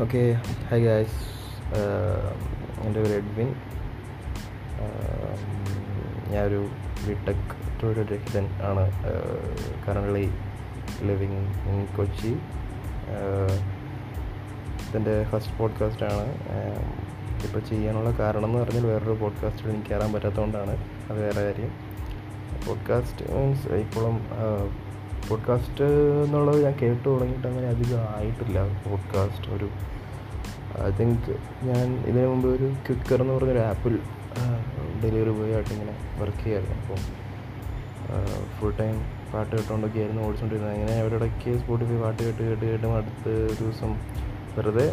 Okay high guys എന്റെ പേര് Edwin. ഞാനൊരു ബിടെക് തൊഴിലരഹിതൻ ആണ്. കറണ്ട്ലി ലിവിങ് ഇൻ കൊച്ചി ഇതെന്റെ ഫസ്റ്റ് പോഡ്കാസ്റ്റാണ് ഇപ്പോൾ ചെയ്യാനുള്ള കാരണം എന്ന് പറഞ്ഞാൽ വേറൊരു പോഡ്കാസ്റ്റിൽ എനിക്ക് കയറാൻ പറ്റാത്തതുകൊണ്ടാണ്. അത് വേറെ കാര്യം. പോഡ്കാസ്റ്റ് മീൻസ് ഇപ്പോഴും പോഡ്കാസ്റ്റ് എന്നുള്ളത് ഞാൻ കേട്ടു തുടങ്ങിയിട്ട് അങ്ങനെ അധികം ആയിട്ടില്ല. പോഡ്കാസ്റ്റ് ഒരു ഐ തിങ്ക് ഞാൻ ഇതിനു മുമ്പ് ഒരു ക്വിക്കർ എന്ന് പറഞ്ഞൊരു ആപ്പിൽ ഡെലിവറി ബോയ് ആയിട്ട് ഇങ്ങനെ വർക്ക് ചെയ്യായിരുന്നു. അപ്പോൾ ഫുൾ ടൈം പാട്ട് കേട്ടുകൊണ്ടൊക്കെ ആയിരുന്നു ഓടിച്ചുകൊണ്ടിരുന്നത് അങ്ങനെ അവരുടെയൊക്കെ സ്പോട്ടിഫൈ പാട്ട് കേട്ട് കേട്ട് കേട്ട് അടുത്ത ദിവസം വെറുതെ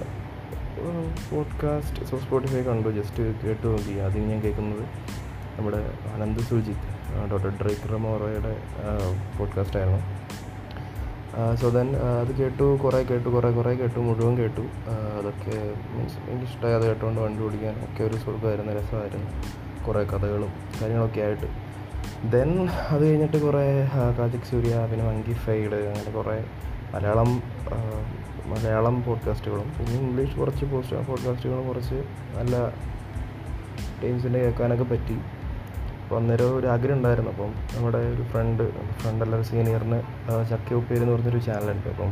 പോഡ്കാസ്റ്റ് സോ സ്പോട്ടിഫൈ കണ്ടു. ജസ്റ്റ് കേട്ട് നോക്കി. ആദ്യം ഞാൻ കേൾക്കുന്നത് നമ്മുടെ അനന്ത് സുജിത്ത് ഡോക്ടർ ഡ്രേക്ക് റമോറോയുടെ പോഡ്കാസ്റ്റ് ആയിരുന്നു. സോ ദെൻ അത് കേട്ടു കുറേ കേട്ടു കുറേ കുറേ കേട്ടു മുഴുവൻ കേട്ടു. അതൊക്കെ മീൻസ് എനിക്ക് ഇഷ്ടമായി അത് കേട്ടുകൊണ്ട് വണ്ടി ഓടിക്കാൻ ഒക്കെ ഒരു സുഖമായിരുന്നു രസമായിരുന്നു. കുറേ കഥകളും കാര്യങ്ങളൊക്കെ ആയിട്ട്. ദെൻ അത് കഴിഞ്ഞിട്ട് കുറേ കാജിക് സൂര്യ പിന്നെ മങ്കി ഫൈഡ് അങ്ങനെ കുറേ മലയാളം മലയാളം പോഡ്കാസ്റ്റുകളും പിന്നെ ഇംഗ്ലീഷ് കുറച്ച് പോസ്റ്റ് പോഡ്കാസ്റ്റുകളും കുറച്ച് നല്ല ടീംസിന്റെ കേൾക്കാനൊക്കെ പറ്റി. അപ്പോൾ അന്നേരം ഒരു ആഗ്രഹം ഉണ്ടായിരുന്നു. അപ്പം നമ്മുടെ ഒരു ഫ്രണ്ട് ഫ്രണ്ടല്ല ഒരു സീനിയറിന് ചക്കി ഉപ്പേരി എന്ന് പറഞ്ഞൊരു ചാനലുണ്ട് അപ്പം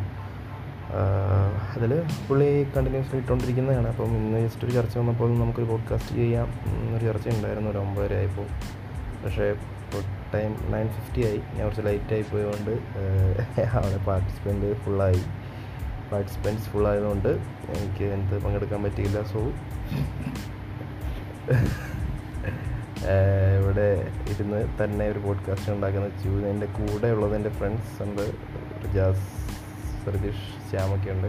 അതിൽ പുള്ളി കണ്ടിന്യൂസ്ലി ഇട്ടുകൊണ്ടിരിക്കുന്നതാണ് അപ്പം ഇന്ന് ജസ്റ്റ് ഒരു ചർച്ച വന്നപ്പോൾ നമുക്കൊരു പോഡ്കാസ്റ്റ് ചെയ്യാം. എന്നൊരു ചർച്ച ഉണ്ടായിരുന്നു. ഒരു ഒമ്പതര ആയപ്പോൾ. പക്ഷേ ടൈം നയൻ ഫിഫ്റ്റി ആയി. ഞാൻ കുറച്ച് ലൈറ്റായി പോയതുകൊണ്ട് അവിടെ പാർട്ടിസിപ്പന്റ് ഫുള്ളായി ഫുൾ ഫുള്ളായതുകൊണ്ട് എനിക്ക് എന്ത് പങ്കെടുക്കാൻ പറ്റിയില്ല. സോ ഇവിടെ ഇരുന്ന് തന്നെ ഒരു പോഡ്കാസ്റ്റ് ഉണ്ടാക്കുന്ന ചൂ എന്റെ കൂടെ ഉള്ളത് എന്റെ ഫ്രണ്ട്സ് ഉണ്ട്. റിജാസ് സർദീഷ് ശ്യാമൊക്കെ ഉണ്ട്.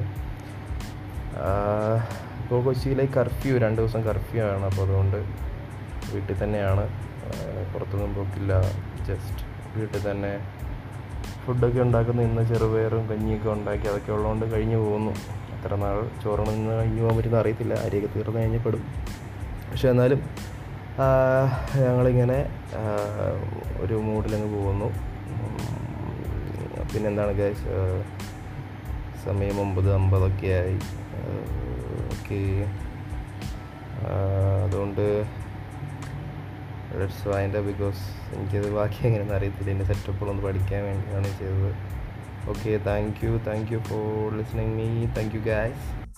ഇപ്പോൾ കൊച്ചിയിലെ കർഫ്യൂ രണ്ട് ദിവസം കർഫ്യൂ ആണ്. അപ്പോൾ അതുകൊണ്ട് വീട്ടിൽ തന്നെയാണ്. പുറത്തൊന്നും പോക്കില്ല. ജസ്റ്റ് വീട്ടിൽ തന്നെ ഫുഡൊക്കെ ഉണ്ടാക്കുന്ന ഇന്ന് ചെറുപയറും കഞ്ഞിയൊക്കെ ഉണ്ടാക്കി അതൊക്കെ ഉള്ളതുകൊണ്ട് കഴിഞ്ഞു പോകുന്നു. എത്ര നാൾ ചോറണം നിന്ന് കഴിഞ്ഞു പോകാൻ പറ്റുന്ന അറിയത്തില്ല. അരിയൊക്കെ തീർന്നു കഴിഞ്ഞപ്പെടും പക്ഷേ എന്നാലും ഞങ്ങളിങ്ങനെ ഒരു മൂഡിലങ്ങ് പോകുന്നു. പിന്നെന്താണ് ഗ്യാസ് സമയം ഒമ്പത് അമ്പതൊക്കെ ആയി. ഓക്കെ. അതുകൊണ്ട് ലെറ്റ്സ് വൈൻഡ് ബിക്കോസ് എനിക്കത് ബാക്കി എങ്ങനെയെന്ന് അറിയത്തില്ല. എന്റെ സെറ്റപ്പുകളൊന്ന് പഠിക്കാൻ വേണ്ടിയാണ് ചെയ്തത്. Okay thank you thank you for listening me thank you guys